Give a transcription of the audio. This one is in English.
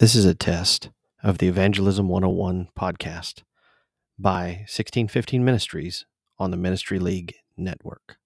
This is a test of the Evangelism 101 podcast by 1615 Ministries on the Ministry League Network.